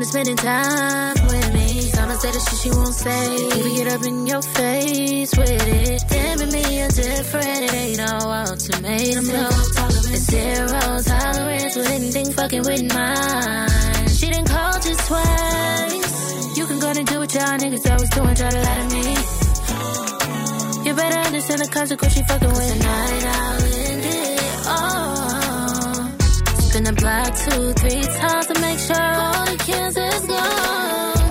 to spending time with me. I'ma say the shit she won't say. Even get up in your face with it. Damn, and me are different. It ain't no ultimatum. Zero tolerance with anything fucking with mine. She didn't call just twice. You can go and do what y'all niggas always doing. Try to lie to me. You better understand the consequence she fucking with. Tonight I'll Spin the block two, three times to make sure all the kids is gone.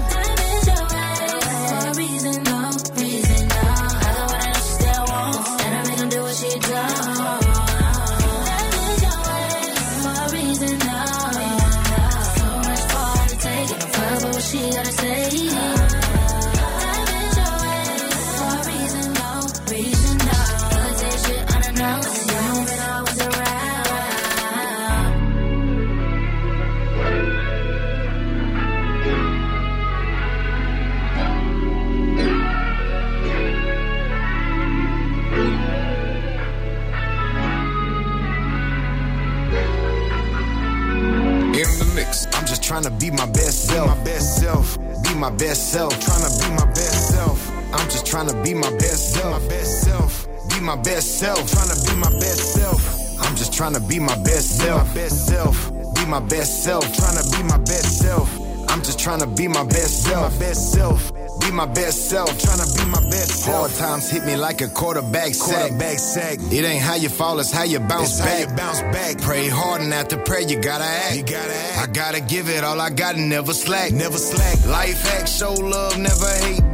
My best self. Trying to be my best self. I'm just trying to be my best self. my best self. Be my best self. Trying to be my best self. I'm just trying to be my best self. my best self. Be my best self. Trying to be my best self. I'm just trying to be my best self. my best self. Be my best self. Trying to be my best self. Hard times hit me like a quarterback sack. Quarterback sack. It ain't how you fall, it's how you bounce It's how back. you bounce back. Pray hard and after prayer you gotta act. You gotta act. I gotta give it all I got and never slack. Never slack. Life hack, show love, never hate.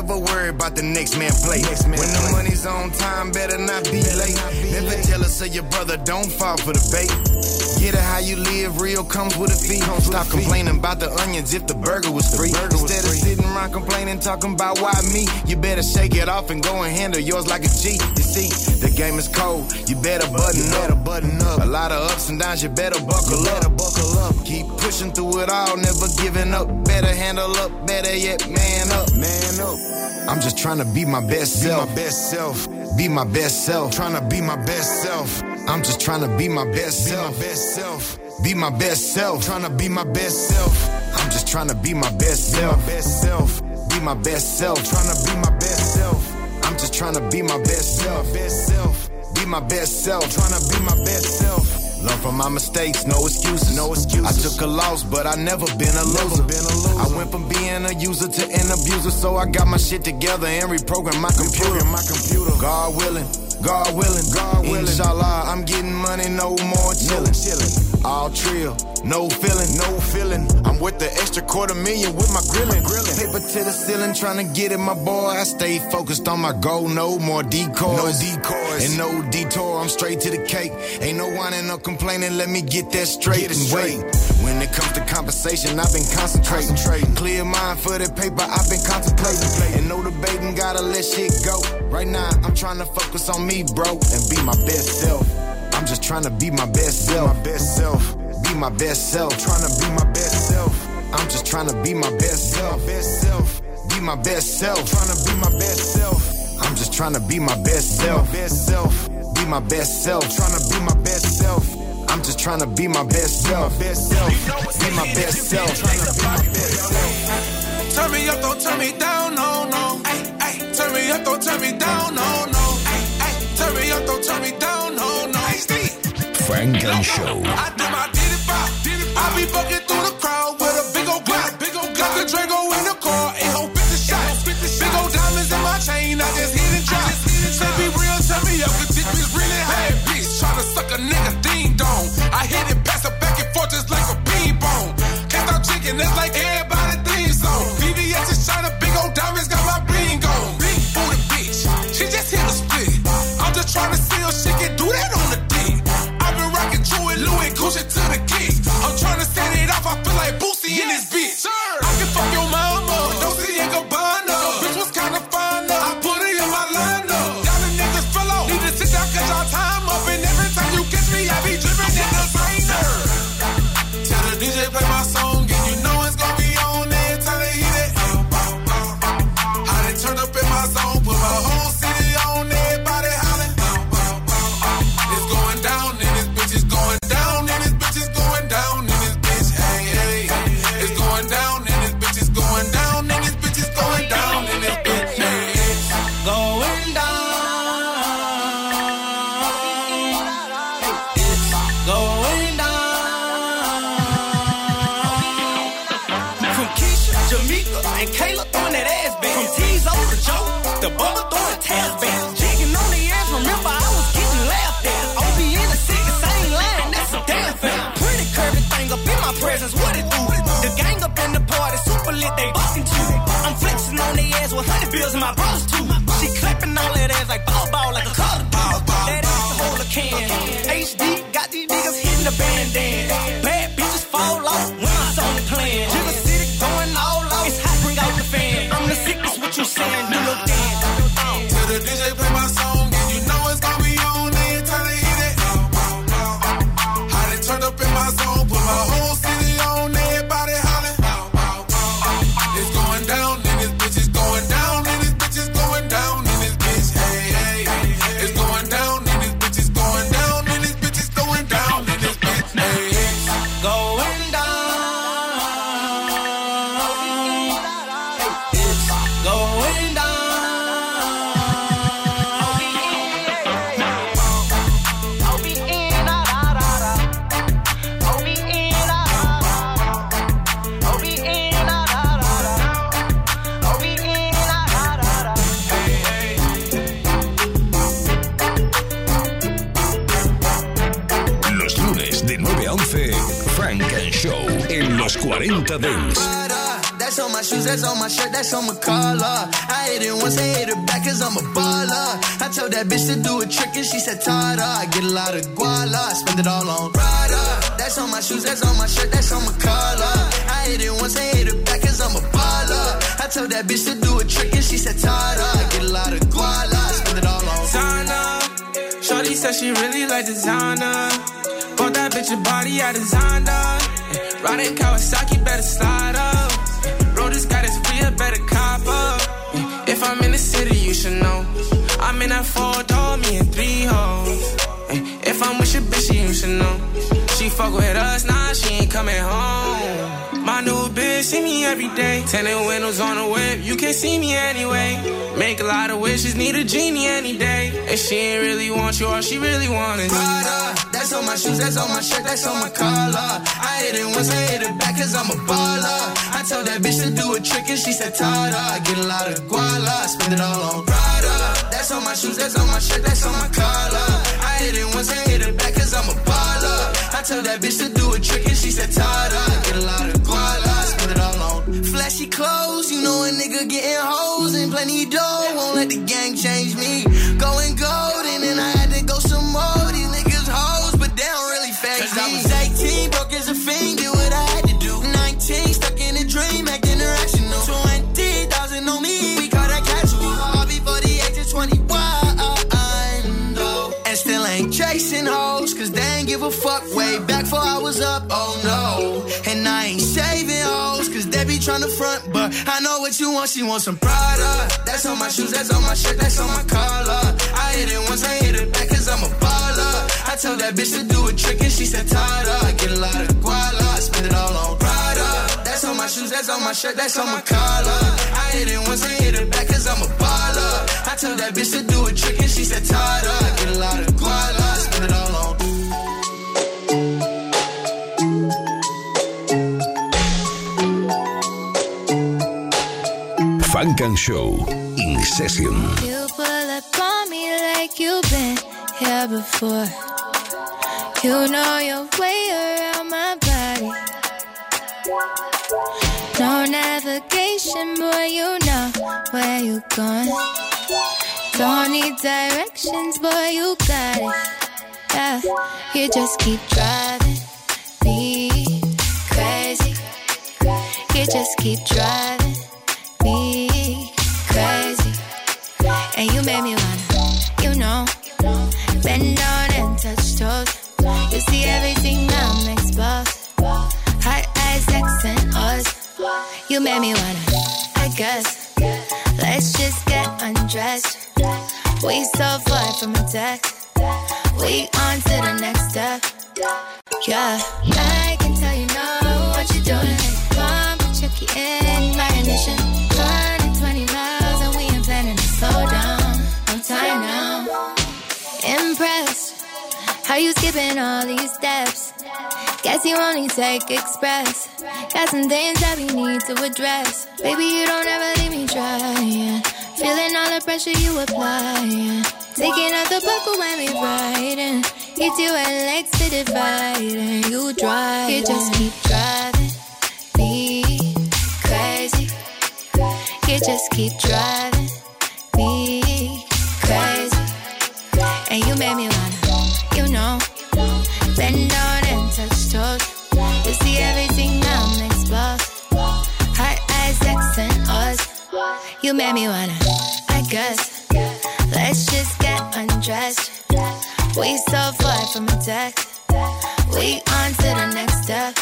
Never worry about the next man play? Next man when the money's on time, better not be late. never jealous of your brother, don't fall for the bait. Get it how you live, real comes with a fee. Stop complaining about the onions if the burger was free. Instead of sitting around complaining, talking about why me, you better shake it off and go and handle yours like a G. You see, the game is cold, you better button up. button up. A lot of ups and downs, you better buckle up. buckle up. Keep pushing through it all, never giving up. Better handle up, better yet, man up. Man up. I'm just trying to be my best self. Be my best self. Be my best self. Trying to be my best self. I'm just trying to be my best self. Be my best self. Be my best self. Trying to be my best self. I'm just trying to be my best self. Be my best self. Be my best self. Trying to be my best self. I'm just trying to be my best self. Best self. Be my best self. Trying to be my best self. Learn from my mistakes, no excuses. No excuses. I took a loss, but I never been a loser. Been a loser. I went from being a user to an abuser, so I got my shit together and reprogrammed my computer. My computer. God willing. God willing, God willing. Inshallah, I'm getting money, no more chillin'. chillin'. All trill, no feeling, no feeling. I'm with the extra quarter million with my grillin'. grillin'. Paper to the ceiling, trying to get it, my boy. I stay focused on my goal, no more decoys. No decoys. And no detour, I'm straight to the cake. Ain't no whining, no complaining, let me get that straight Get and straight. wait. When it comes to conversation, I've been concentrating. Clear mind for the paper, I've been contemplating. And no debating, gotta let shit go. Right now, I'm trying to focus on me, bro, and be my best self. I'm just trying to be my best self. my best self. Be my best self. Trying to be my best self. I'm just trying to be my best self. best self. Be my best self. Trying to be my best self. I'm just trying to be my best self. best self. Be my best self. Trying to be my best self. I'm just trying to be my best self. Best self. Be my best self. Trying to be my best self. Turn me up, don't turn me down, no, no. Ay, ay. Turn me up, don't turn me down, no, no. Funk and Show. Ass with hundred bills in my brothers too. She clapping all that ass like ball ball, like a color ball. That ass to hold a can. HD got these niggas hitting the bandana. Bad bitches fall off when my song playing. Jigga City going all out. It's hot, bring out the fan. I'm the sickest, what you saying? Do your dance. 40 Dance. That's on my shoes, that's on my shirt, that's on my collar. I hit it once, I hit it back cause I'm a baller. I told that bitch to do a trick and she said, Tada. I get a lot of guala, I spend it all on Prada. That's on my shoes, that's on my shirt, that's on my collar. I hit it once, I hit it back cause I'm a baller. I told that bitch to do a trick and she said, Tada. I get a lot of guala, I spend it all on designer. Shorty said she really like designer. Bought that bitch a body I designed her. Riding Kawasaki, better slide up. Road this guy that's free, better cop up. If I'm in the city, you should know. I'm in that four door, me and three hoes. If I'm with your bitch, you should know. She fuck with us, nah, she ain't coming home. Bitch see me every day. Tinted windows on the whip, you can't see me anyway. Make a lot of wishes, need a genie any day. If she ain't really want you, all she really want Prada. That's on my shoes, that's on my shirt, that's on my collar. I hit it once, I hit it back cause I'm a baller. I told that bitch to do a trick and she said, Tada. I get a lot of guala, spend it all on Prada. That's on my shoes, that's on my shirt, that's on my collar. I hit it once, I hit it back cause I'm a baller. I told that bitch to do a trick and she said, Tada. I get a lot of guala, flashy clothes. You know a nigga getting hoes and plenty dough. Won't let the gang change me. Going gold and I had to go some more. These niggas hoes, but they don't really phase Cause me. I was 18, broke as a fiend, did what I had to do. 19, stuck in a dream, acting irrational. 20,000 on me, we call that casual. All before the age of 21. though. And still ain't chasing hoes, cause they ain't give a fuck way back before I was up, oh no. Be tryna front, but I know what you want, she wants some Prada. That's on my shoes, that's on my shirt, that's on my collar. I hit it once, I hit it back cause I'm a baller. I told that bitch to do a trick and she said, Tada. I get a lot of guala, spend it all on Prada. That's on my shoes, that's on my shirt, that's on my collar. I hit it once, I hit it back cause I'm a baller. I told that bitch to do a trick and she said, Tada. I get a lot of guala, Funk and Show in session. You pull up on me like you've been here before. You know your way around my body. No navigation, boy, you know where you're going. Don't need directions, boy, you got it. Yeah, you just keep driving me crazy. You just keep driving bend down and touch toes. You see everything I'm exposed. Hot eyes, X and O's. You made me wanna, I guess. Let's just get undressed. We so far from a text. We on to the next step. Yeah, you skipping all these steps? Guess you only take express. Got some things that we need to address. Baby, you don't ever leave me dry. Feeling all the pressure you apply. Taking out the buckle when we riding. Hit you at legs to divide. And you drive. You just keep driving. Me crazy. You just keep driving. You made me wanna, I guess. Let's just get undressed. We so far from a text. We on to the next step.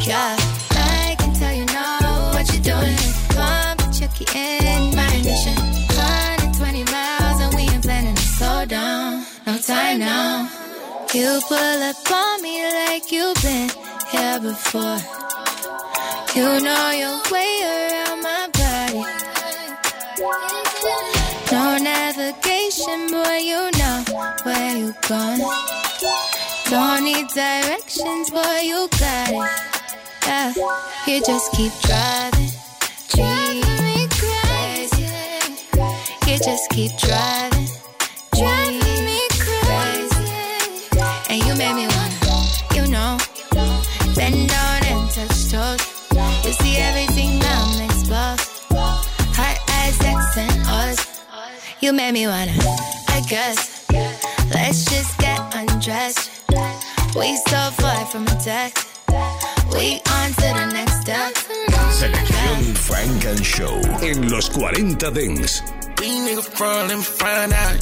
Yeah, I can tell you know what you're doing. Come check you in my mission. 120 miles and we ain't planning to slow down. No time now. You pull up on me like you've been here before. You know your way around boy, you know where you going. Don't need directions, boy, you got it. Yeah, you just keep driving, driving me crazy. You just keep driving You made me wanna, I guess. Let's just get undressed. We so far from a text. We on to the next step. Selección Funk and Show en los 40 Dance. We nigga front, let find out.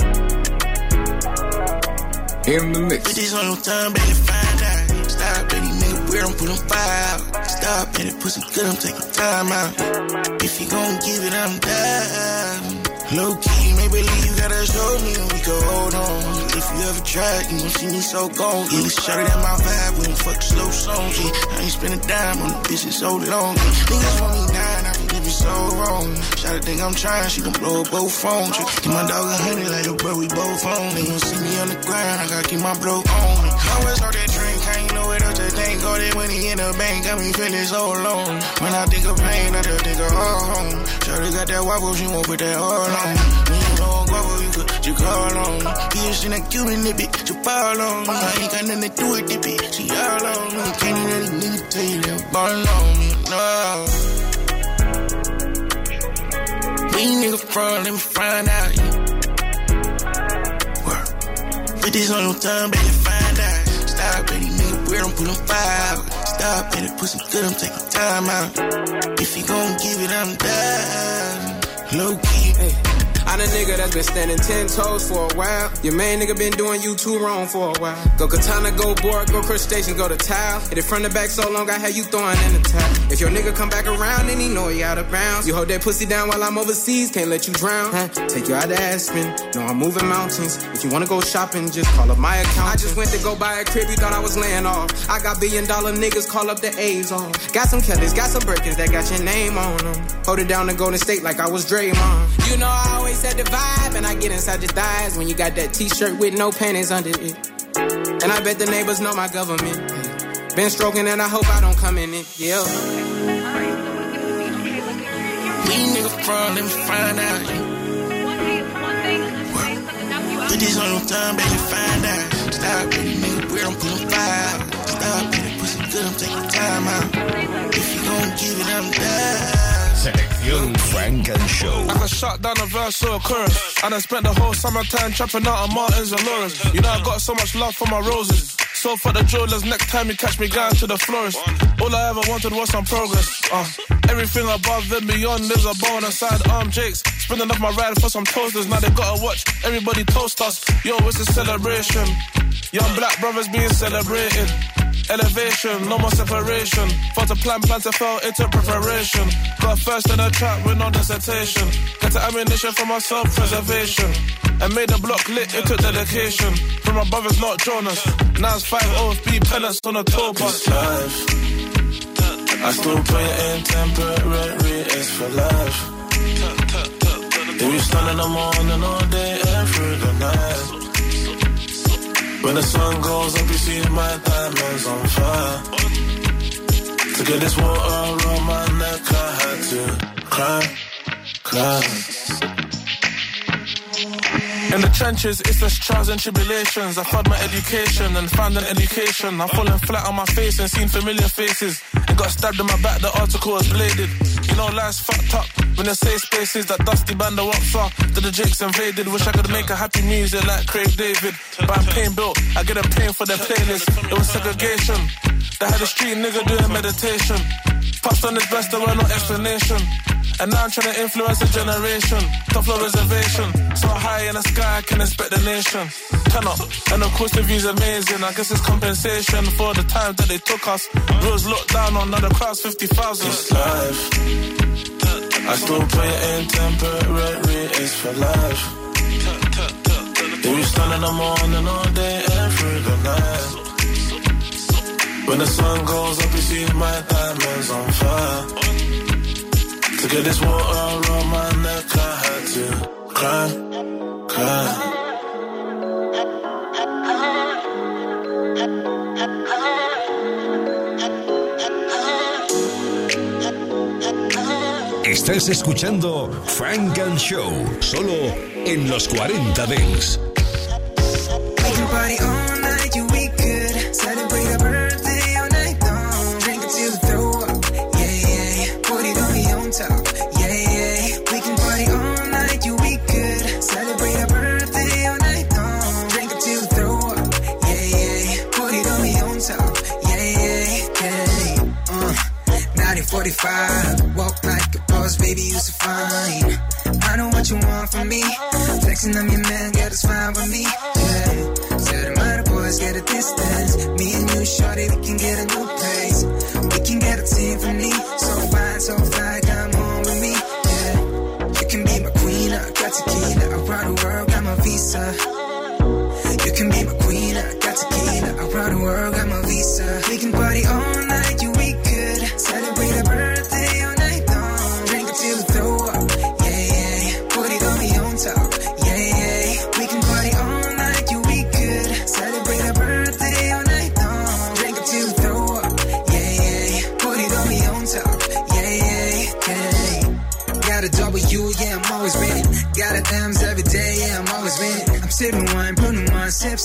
In the mix. Bitches on your time, baby, find out. Stop, baby, nigga, weird, I'm putting fire out. Stop, baby, pussy good, I'm taking time out. If you gon' give it, I'm down. Low key, maybe you gotta show me we can hold on. If you ever tried, you gon' see me so gone. Yeah, shorty that my vibe when fuck slow songs. Yeah, I ain't spend a dime on the bitches so long. Niggas want me dying, I so wrong. Shawty think I'm trying, she gon' blow up both phones. Give my dog a hundred like a bro, we both on. They gon' see me on the ground, I gotta keep my blow on. I always heard that drink, I ain't know where else to think. All that money in the bank got me feeling so alone. When I think of pain, I just think of home. Shawty got that wobble, she won't put that all on. When you know I'm guapo, you could, you call on me. Yeah, she that Cuban nip it, you fall on me. I ain't got nothing to do with the bitch, she all on me. Can't need to tell you that ball on me, no. We nigga front, let me find out. Work. Put this on your time, baby, find out. Stop, baby, nigga, weird, I'm putting fire out. Stop, baby, pussy good, I'm taking time out. If you gon' give it, I'm down. Low key, Hey, I'm a nigga that's been standing ten toes for a while. Your main nigga been doing you too wrong for a while. Go katana, go board, go crustacean, go to towel. Hit it from the back so long, I had you throwing in the towel. If your nigga come back around, then he know he out of bounds. You hold that pussy down while I'm overseas, can't let you drown. Huh? Take you out to Aspen, no I'm moving mountains. If you wanna go shopping, just call up my account. I just went to go buy a crib, you thought I was laying off. I got billion dollar niggas, call up the A's on. Got some Kellys, got some Birkins that got your name on them. Hold it down to Golden State like I was Draymond. You know I always said the vibe, and I get inside your thighs when you got that t-shirt with no panties under it. And I bet the neighbors know my government. Been stroking and I hope I don't come in it. Yeah. we nigga front, let me find out. Put this on time, baby, find out. Stop, baby, nigga, weird, I'm putting fire. Stop, baby, pussy good, I'm taking time out. If you gon' give it, I'm down. Selección Funk and Show. I can shut down a verse or a chorus. And I spent the whole summertime trapping out on Martins and Lawrence. You know I got so much love for my roses. So for the jewelers, next time you catch me going to the florist. All I ever wanted was some progress. Uh, everything above and beyond is a bonus. Side arm Jakes, spinning off my ride for some toasters. Now they gotta watch everybody toast us. Yo, it's a celebration. Young black brothers being celebrated. Elevation, no more separation. For the plan, plan to fail into preparation. Got first in the trap with no dissertation. Get the ammunition for my self preservation. And made the block lit, it took dedication. From my brothers, not Jonas. Now it's 5 OFB pellets on a tour bus. life. I still it in temporary, it's for life. If you stand in the morning all day and through the night. When the sun goes up, you see my diamonds on fire. To get this water around my neck, I had to cry, cry. In the trenches, it's just trials and tribulations. I found my education and found an education. I'm falling flat on my face and seen familiar faces. And got stabbed in my back, the article was bladed. You know, life's fucked up. When they say spaces, that dusty band what's up. To the jakes invaded. Wish I could make a happy music like Craig David. But I'm pain built, I get a pain for their playlist. It was segregation. They had a street nigga doing meditation. Passed on his best, there were no explanation. And now I'm trying to influence a generation. Top floor reservation. So high in the sky, I can inspect the nation. Turn up. And of course, the view's amazing. I guess it's compensation for the time that they took us. Rules looked down on, now the crowd's 50,000. It's life. I still it in temporary, it's for life. We stand in the morning all day the night. When the sun goes up, you see my diamonds on fire. To get this water around my neck, I had to cry, cry. Estás escuchando Frank and Show, solo en los 40 Dents. 1945, walk like a boss, baby, you so fine. I know what you want from me. Flexing on your man, get us fine with me. Yeah. Tell them other boys get a distance. Me and you, shorty, we can get a new place. We can get a team for me. So fine, so fly,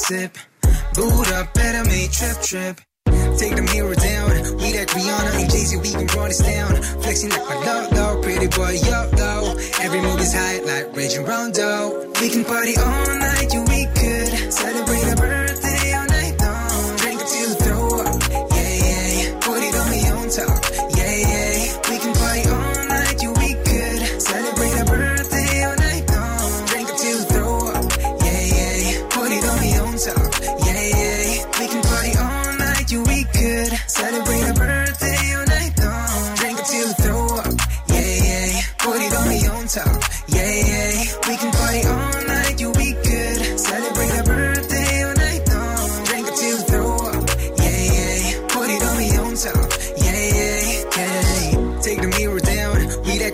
sip. Boot up, better me trip, trip. Take the mirror down. We that Rihanna and Jay-Z, we can run this down. Flexing like my love, though. Pretty boy, yo, though. Every move is high like Rajon Rondo. We can party all night, you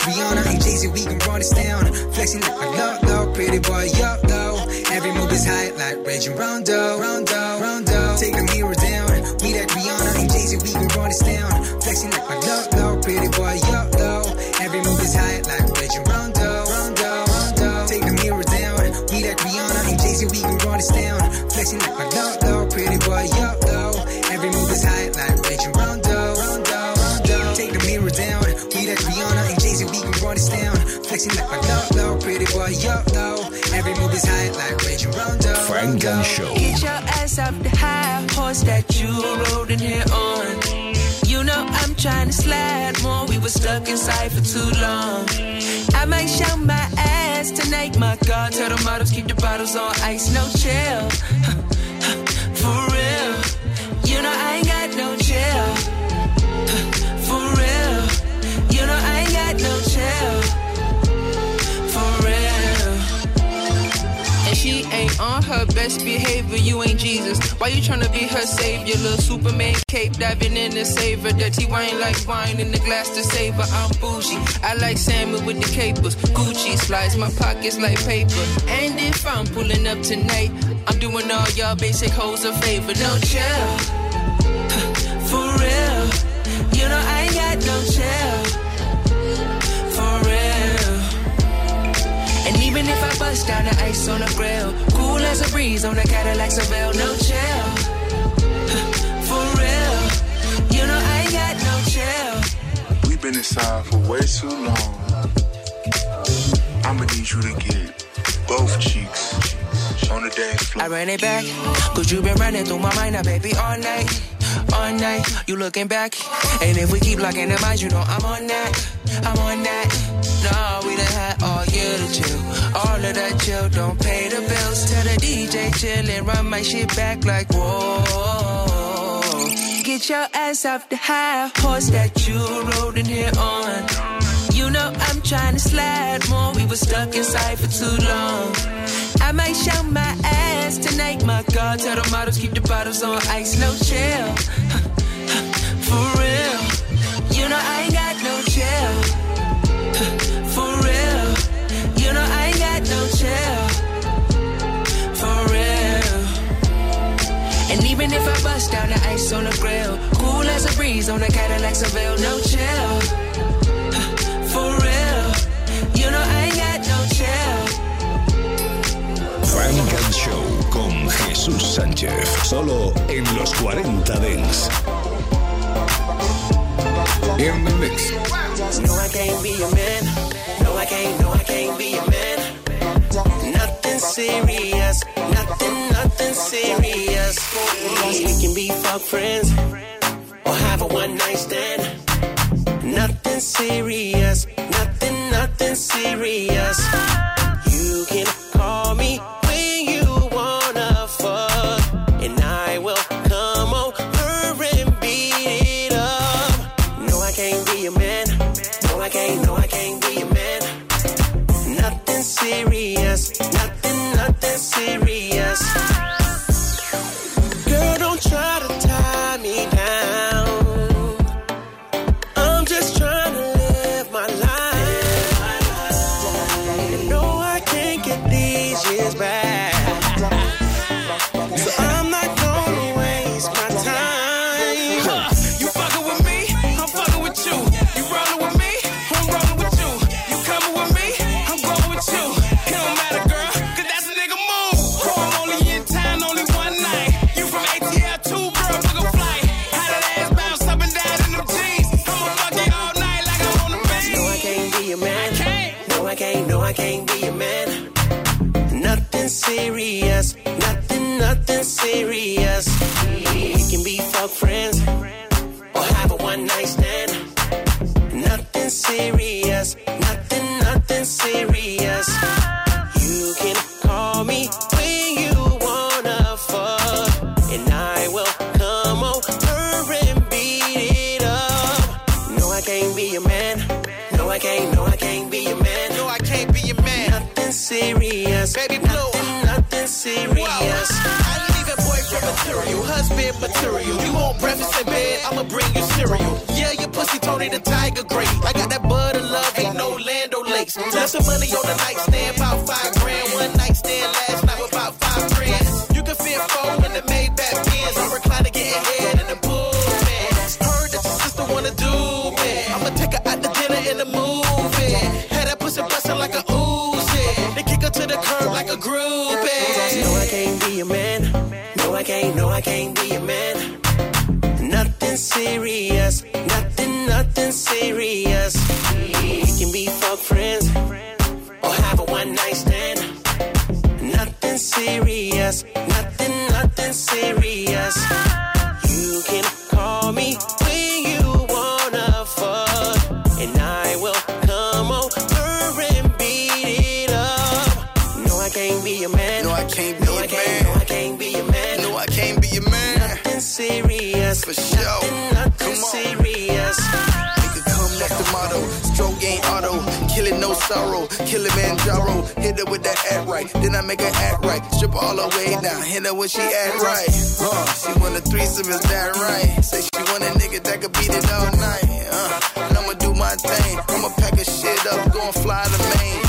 Rihanna and Jay-Z, we can run this down. Flexing like my love, though. Pretty boy, yo, though. Every move is high like Rajon Rondo, Rondo, Rondo. Flexing like my love, though. Pretty boy, yo, though. Every move is high like Rajon Rondo. Funk and Show. Get your ass off the high horse that you rode in here on. You know I'm trying to slide more. We were stuck inside for too long. I might show my ass tonight. My God, tell the models keep the bottles on ice, no chill. For real, you know I ain't got no chill. For real, you know I ain't got no chill. Ain't on her best behavior. You ain't Jesus. Why you tryna be her savior? Little Superman cape diving in save her. Dirty wine like wine in the glass to save her. I'm bougie. I like salmon with the capers. Gucci slides my pockets like paper. And if I'm pulling up tonight, I'm doing all y'all basic hoes a favor. No chill. For real. You know I ain't got no chill. Even if I bust down the ice on the grill, cool as a breeze on a Cadillac Seville, no chill. For real. You know I ain't got no chill. We've been inside for way too long. I'ma need you to get both cheeks on the dance floor. I ran it back, cause you been running through my mind now, baby, all night. All night, you looking back. And if we keep locking the minds, you know I'm on that. I'm on that. No, we done had all year to chill. All of that chill, don't pay the bills. Tell the DJ chill and run my shit back like whoa. Get your ass off the high horse that you rode in here on. You know I'm trying to slide more. We were stuck inside for too long. I might show my ass tonight. My God, tell the models keep the bottles on ice, no chill. For real, you know I even if I bust down the ice on the grill, cool as a breeze on a Cadillac Seville, no chill. For real, you know I ain't got no chill. Frank and Show con Jesús Sánchez. Solo en los 40 Dents. In the mix. No, I can't be a man. No, I can't, no, I can't be a man. Nothing serious. Nothing, nothing serious. We can be fuck friends or have a one night stand. Nothing serious. Nothing, nothing serious. You can call me one night stand. Nothing serious. Sorrow. Kill it, Manjaro. Hit her with that act right. Then I make her act right. Strip all the way down. Hit her when she act right. Uh, she want a threesome, is that right? Say she want a nigga that could beat it all night. Uh, and I'ma do my thing. I'ma pack her shit up, go and fly to Maine.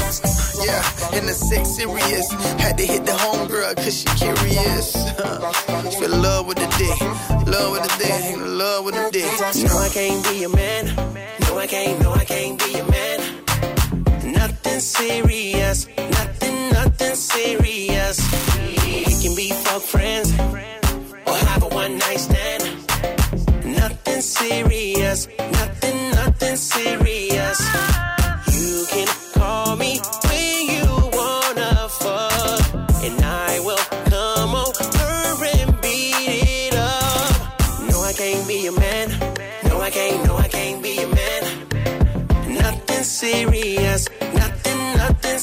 Yeah, in the six serious. Had to hit the home girl cause she curious. Feel love with the dick. Love with the dick. Love with the dick. No, I can't be a man. No, I can't. No, I can't be a man. Serious. Nothing, nothing serious. We can be fuck friends or have a one night stand. Nothing serious. Nothing, nothing serious.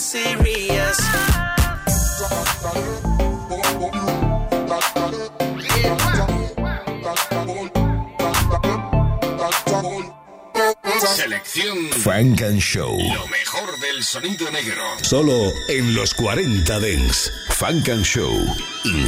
Serious. Selección Frank and Show. Lo mejor del sonido negro. Solo en los 40 Dents. Frank and Show. In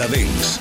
los 40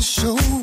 手。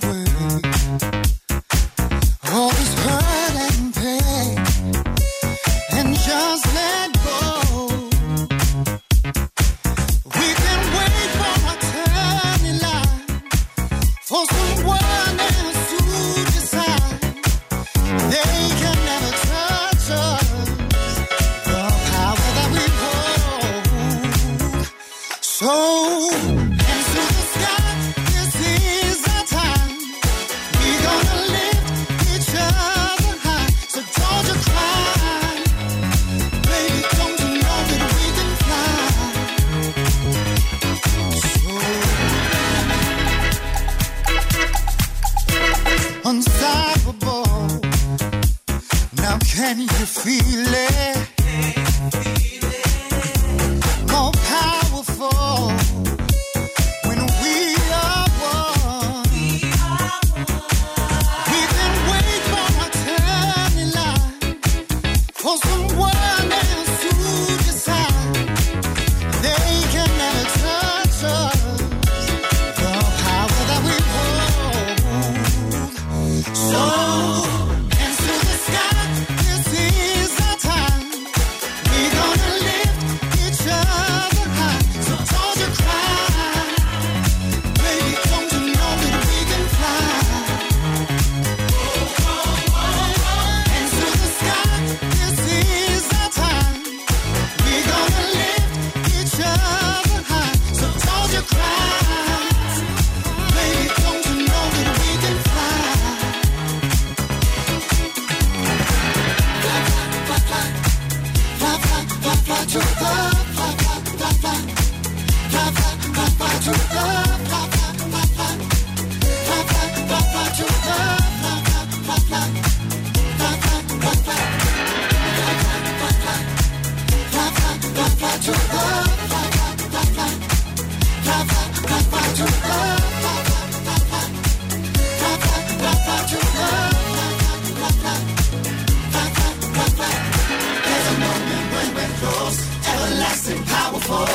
everlasting, powerful.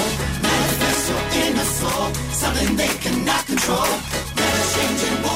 manifest your inner soul, something they cannot control. Never changing.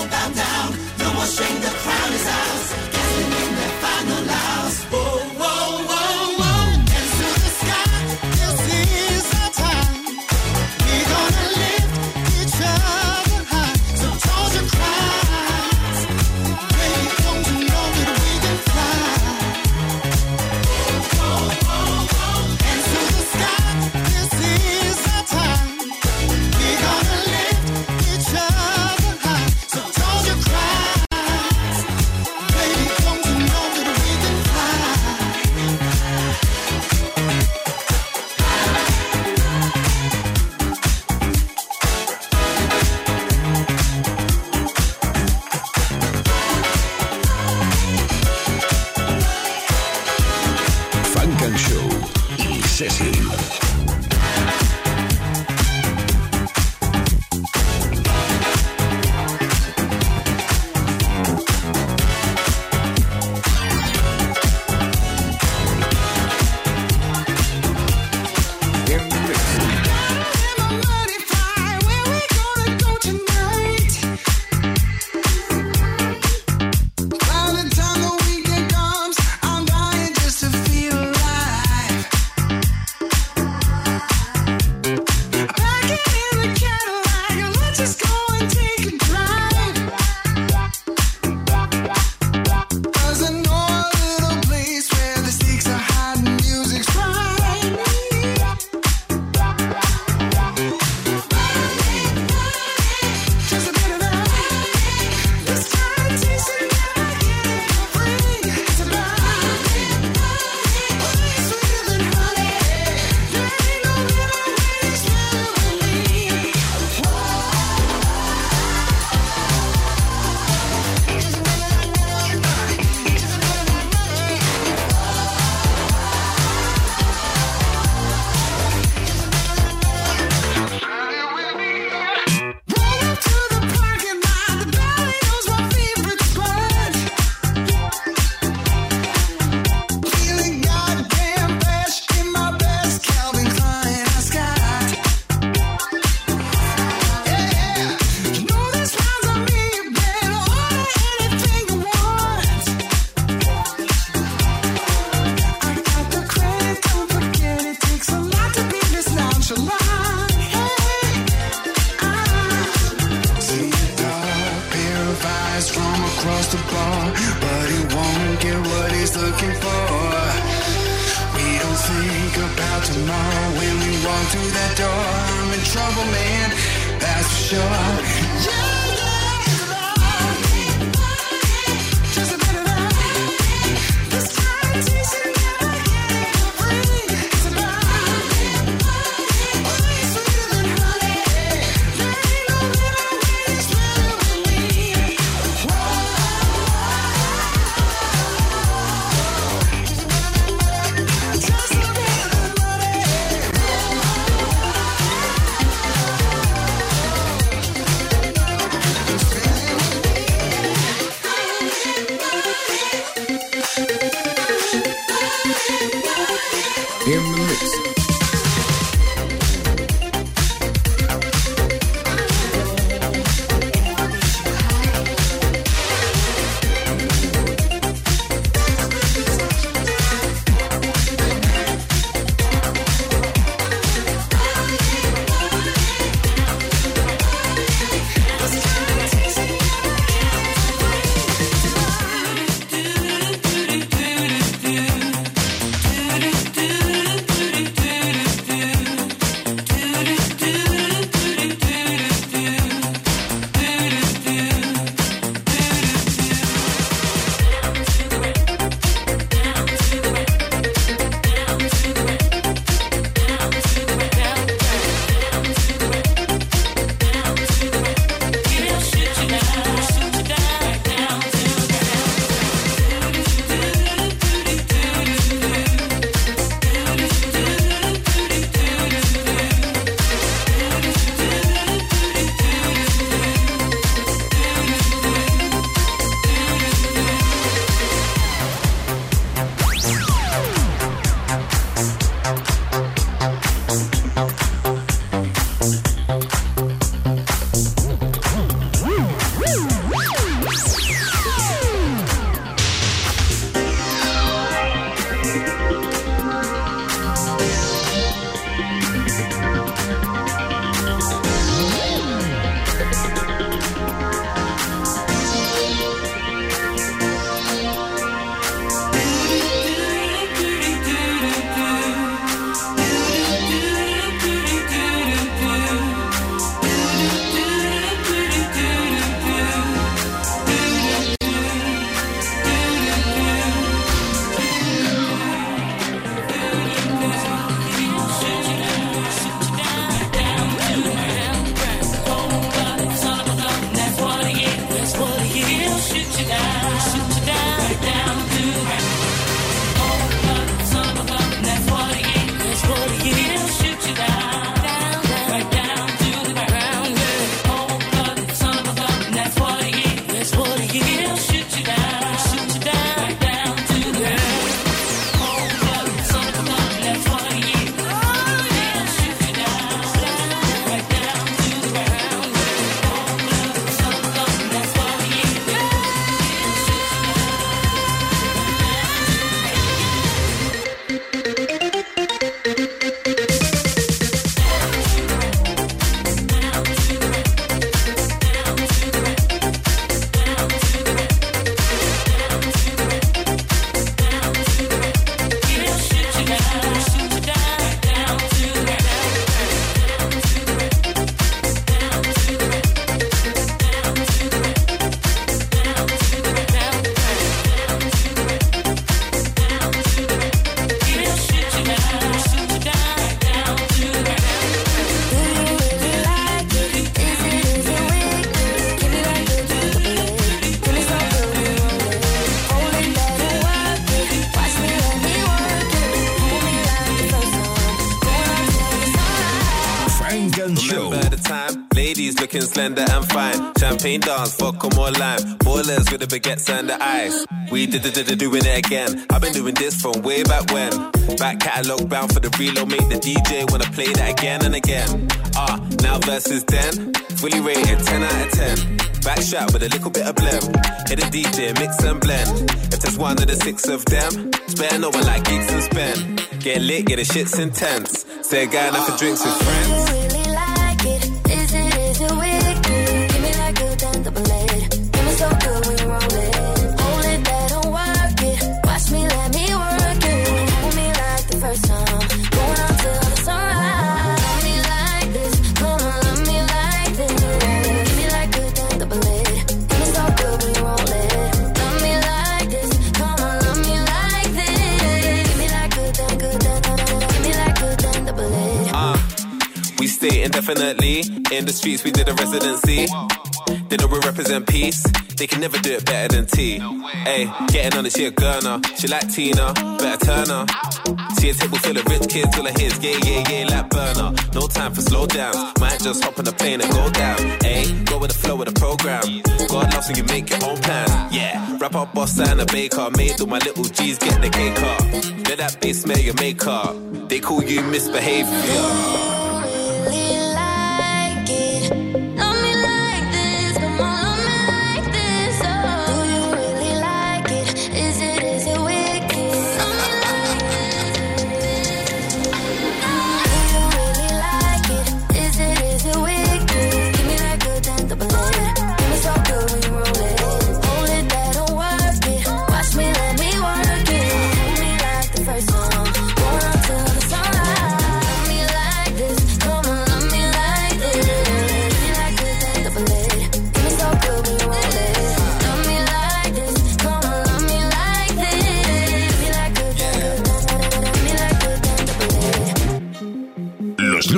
Champagne dance, vodka more lime. Boilers with the baguettes and the ice. We did it, doing it again. I've been doing this from way back when. Back catalog bound for the reload, make the DJ wanna play that again and again. Ah, now versus then, fully rated 10 out of 10. Back shot with a little bit of blem. Hit a DJ, mix and blend. If there's one of the six of them, spare no one like gigs and spend. Get lit, yeah, the shit's intense. Say a guy enough for drinks with friends. Definitely. In the streets, we did a residency. They know we represent peace. They can never do it better than T. Hey, getting on it, she a gurner. She like Tina, better turn her. See a table full of rich kids, all of his, yeah, yeah, yeah, like burner. No time for slow downs. Might just hop on the plane and go down. Hey, go with the flow of the program. God loves when you make your own plans. Yeah, rap up, boss, and a baker. Made all my little G's get the cake up. Let that bass smell your makeup. They call you misbehavior.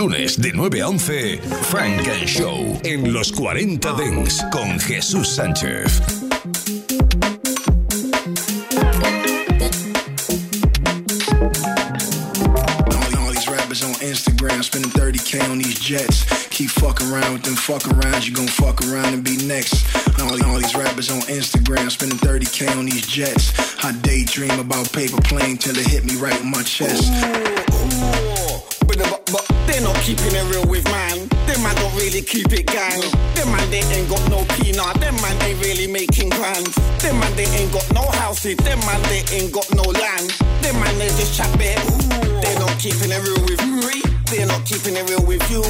Lunes de 9 a 11, Frank and Show en los 40 Dents con Jesús Sánchez. All these rappers on Instagram spending 30k on these jets. Keep fucking around with them fuck arounds, you gon' fuck around and be next. All, all these rappers on Instagram spending 30k on these jets. I daydream about paper plane till it hit me right in my chest. Keeping it real with man. Them man don't really keep it gang. Them man they ain't got no peanut. Them man they really making plans. Them man they ain't got no houses. Them man they ain't got no land. Them man they just chat bit. They're not keeping it real with me. They're not keeping it real with you.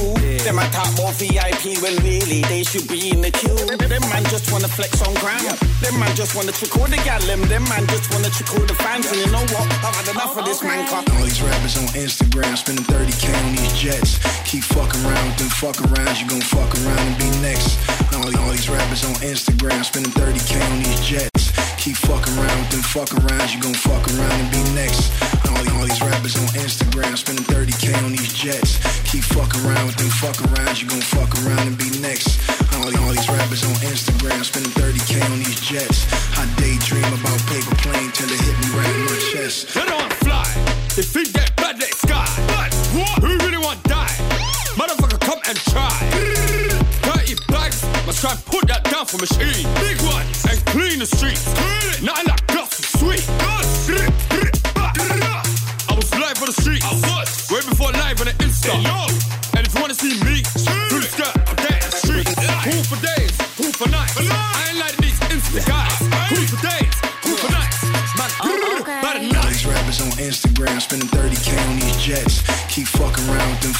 Them man talk more VIP when really they should be in the queue. Them man just wanna flex on gram. Them man just wanna trick all the gal. Them them man just wanna trick all the fans. And you know what? I've had enough of this man. Cut. All these rappers on Instagram spending 30k on these jets. Keep fucking around with them fuck arounds, you gon' fuck around and be next. All, all these rappers on Instagram spending 30k on these jets. Keep fucking around with them fuck arounds, you gon' fuck around and be next. All, all these rappers on Instagram spending 30k on these jets. Keep fucking around with them fuck arounds, you gon' fuck around and be next. All, all these rappers on Instagram spending 30k on these jets. I daydream about paper plane till it hit me right in my chest. They don't fly. They think that bad they sky. But what? Who really want die? Motherfucker, come and try. 30 try and put that down for machine. Big one, and clean the streets. Nothing like dust, sweet. I was live on the streets. I was. Way before live on the Insta. And if you wanna see me,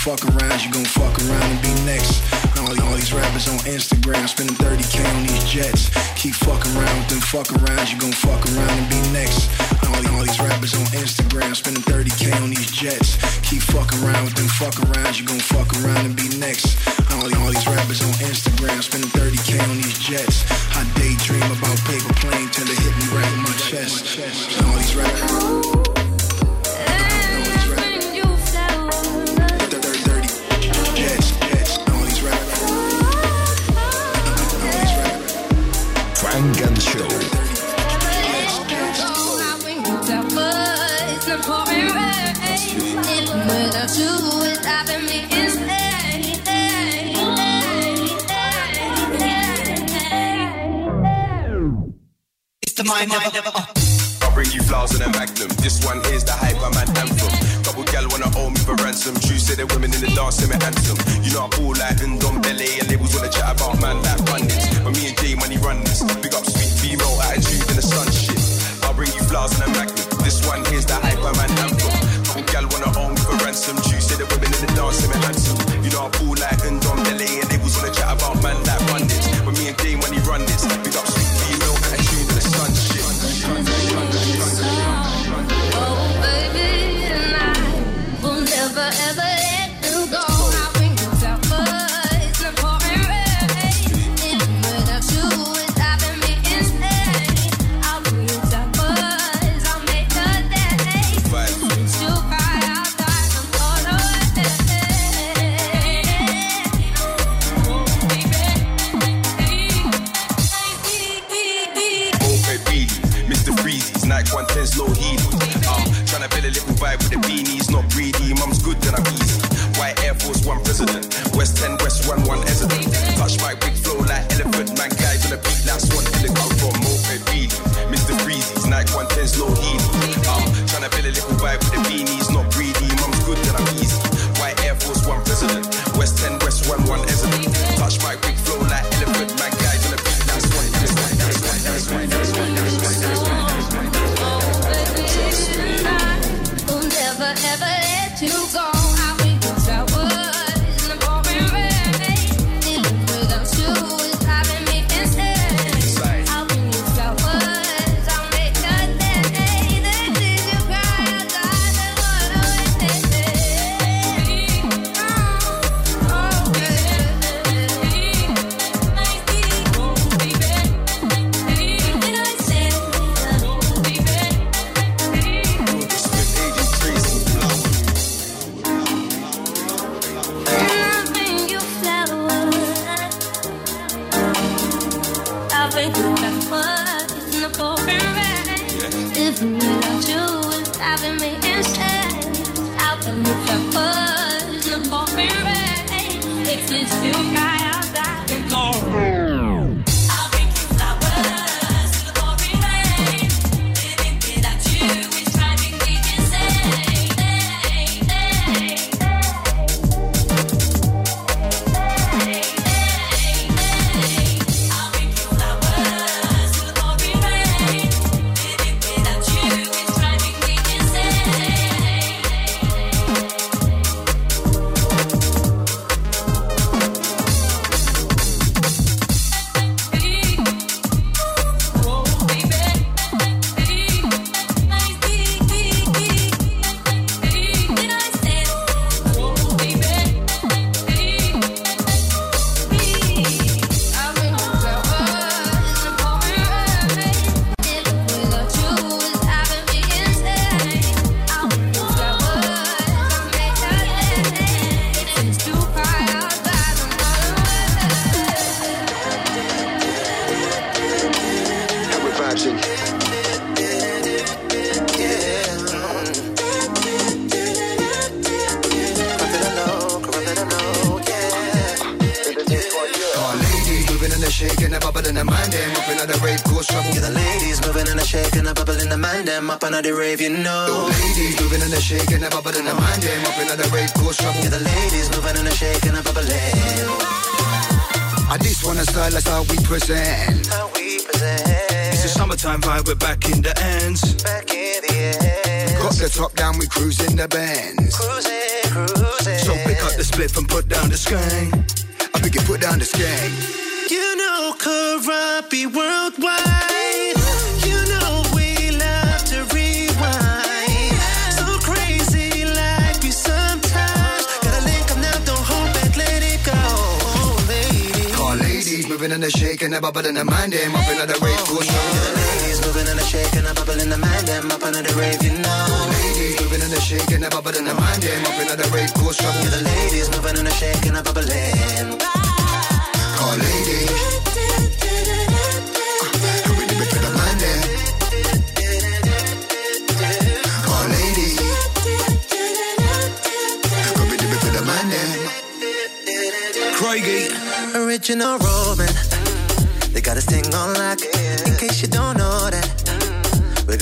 fuck around, you gon' fuck around and be next. All, all these rappers on Instagram spending 30k on these jets. Keep fucking around with them fuck arounds, you gon' fuck around and be next. All, all these rappers on Instagram spending 30k on these jets. Keep fucking around with them fuck arounds, you gon' fuck around and be next. All, all these rappers on Instagram spending 30k on these jets. I daydream about paper plane till it hit me right in my chest. All these rappers. Mind never. Uh. I'll bring you flowers and a magnum. This one here's the hyper man anthem. Couple gal wanna owe me for ransom. True say the women in the dance say me handsome. You know I ball like Undom Belly and labels wanna chat about man like bandits. But me and Jay money run this. Big up sweet female attitude in the sun. I'll bring you flowers and a magnum. This one here's the hyper man anthem. Couple gal wanna owe me for ransom. True say the women in the dance say me handsome. You know I ball like Undom Belly and labels wanna chat about man like in the mind, them up under the rave, you know. Ladies moving and shaking, a bubble in the mind, them up under the rave, cool shop. Yeah, the ladies moving and shaking, a bubble in. Call lady. Craigie. Original Roman, they got a thing on lock. In case you don't know that,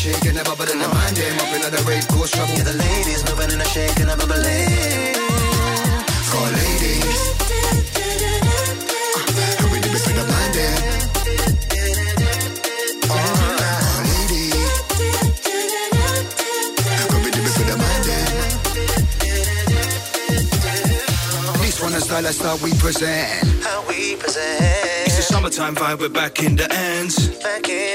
shaking, a bubble in the mind game. Up the rave, cause trouble. Yeah, the ladies moving and a shaking, a bubble For ladies. Uh, we did the mind game. Uh, style, that's how we present. How we present. It's a summertime vibe, we're back in the ends. Back in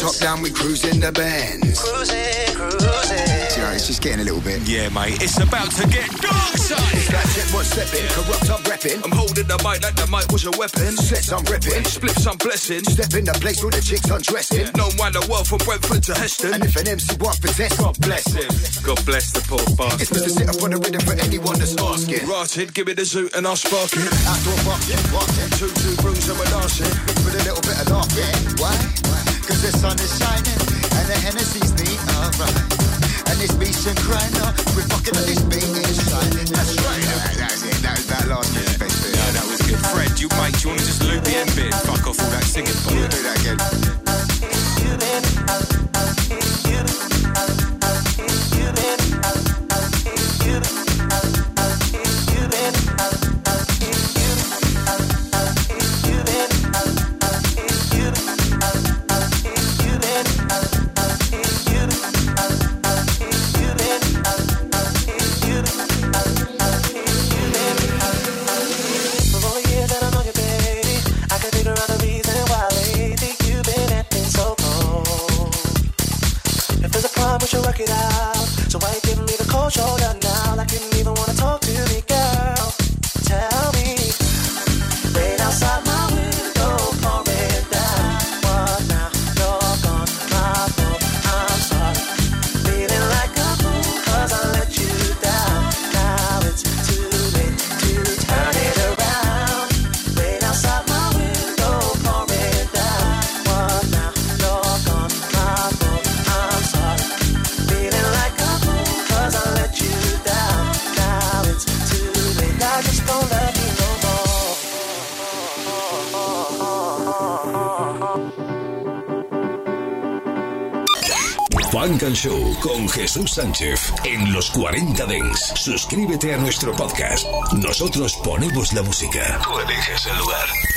top down, we cruising the bands. Cruising, cruising. Yeah, it's just getting a little bit. Yeah, mate, it's about to get dark, son. It's like check what's stepping, corrupt I'm repping. I'm holding the mic like the mic was a weapon. Sets I'm ripping, Spliffs I'm blessing. step in the place where the chicks undressing. No mind the world from Brentford to Heston. And if an MC wants for test, God bless him. God bless the poor bastard. It's Mr. Sit up on the rhythm for anyone that's asking. Rotted, give me the zoot and I'll spark it. Outdoor barking, barking. Two, two rooms and we're dancing. Mixed with a little bit of laughing. Why? Cause the sun is shining and the Hennessy's neat, alright. And this beach and crying out, we're fucking on this beat is shining. That's right. That, that's it. That was that last bit. No, that was good. Fred, you mate, do you want to just loop the end bit? Fuck off all that singing. We'll do that again. Con Jesús Sánchez en los 40 Dents. Suscríbete a nuestro podcast. Nosotros ponemos la música. Tú el lugar.